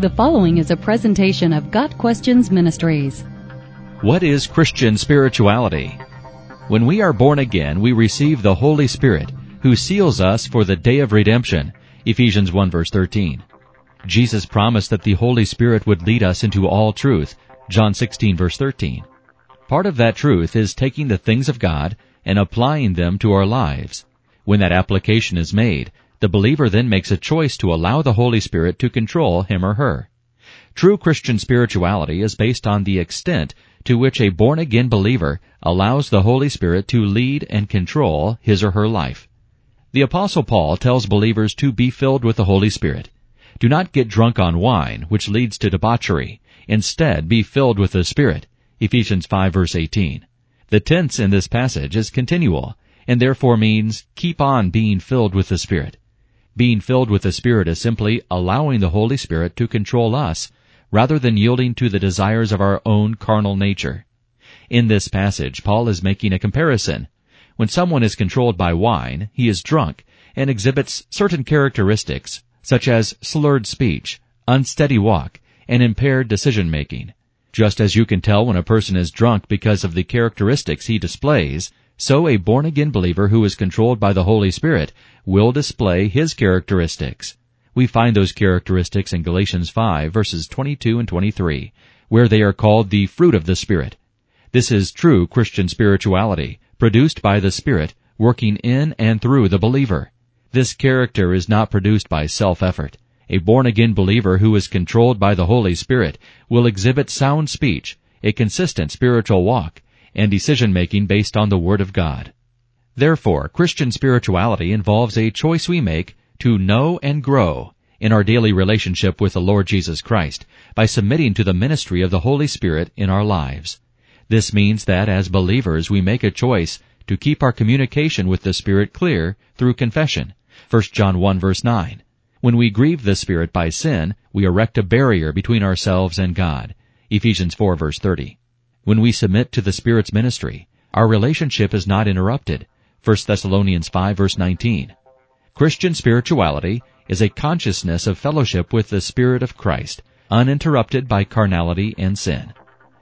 The following is a presentation of Got Questions Ministries. What is Christian spirituality? When we are born again, we receive the Holy Spirit, who seals us for the day of redemption. Ephesians 1 verse 13. Jesus promised that the Holy Spirit would lead us into all truth. John 16 verse 13. Part of that truth is taking the things of God and applying them to our lives. When that application is made, the believer then makes a choice to allow the Holy Spirit to control him or her. True Christian spirituality is based on the extent to which a born-again believer allows the Holy Spirit to lead and control his or her life. The Apostle Paul tells believers to be filled with the Holy Spirit. Do not get drunk on wine, which leads to debauchery. Instead, be filled with the Spirit. Ephesians 5 verse 18. The tense in this passage is continual, and therefore means keep on being filled with the Spirit. Being filled with the Spirit is simply allowing the Holy Spirit to control us, rather than yielding to the desires of our own carnal nature. In this passage, Paul is making a comparison. When someone is controlled by wine, he is drunk and exhibits certain characteristics, such as slurred speech, unsteady walk, and impaired decision making. Just as you can tell when a person is drunk because of the characteristics he displays, so a born-again believer who is controlled by the Holy Spirit will display his characteristics. We find those characteristics in Galatians 5 verses 22 and 23, where they are called the fruit of the Spirit. This is true Christian spirituality, produced by the Spirit, working in and through the believer. This character is not produced by self-effort. A born-again believer who is controlled by the Holy Spirit will exhibit sound speech, a consistent spiritual walk, and decision making based on the Word of God. Therefore, Christian spirituality involves a choice we make to know and grow in our daily relationship with the Lord Jesus Christ by submitting to the ministry of the Holy Spirit in our lives. This means that as believers we make a choice to keep our communication with the Spirit clear through confession. 1 John 1 verse 9. When we grieve the Spirit by sin, we erect a barrier between ourselves and God. Ephesians 4 verse 30. When we submit to the Spirit's ministry, our relationship is not interrupted. 1 Thessalonians 5 verse 19. Christian spirituality is a consciousness of fellowship with the Spirit of Christ, uninterrupted by carnality and sin.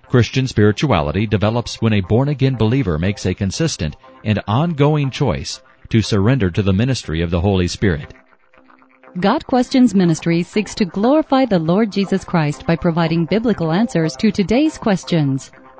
Christian spirituality develops when a born-again believer makes a consistent and ongoing choice to surrender to the ministry of the Holy Spirit. Got Questions Ministry seeks to glorify the Lord Jesus Christ by providing biblical answers to today's questions.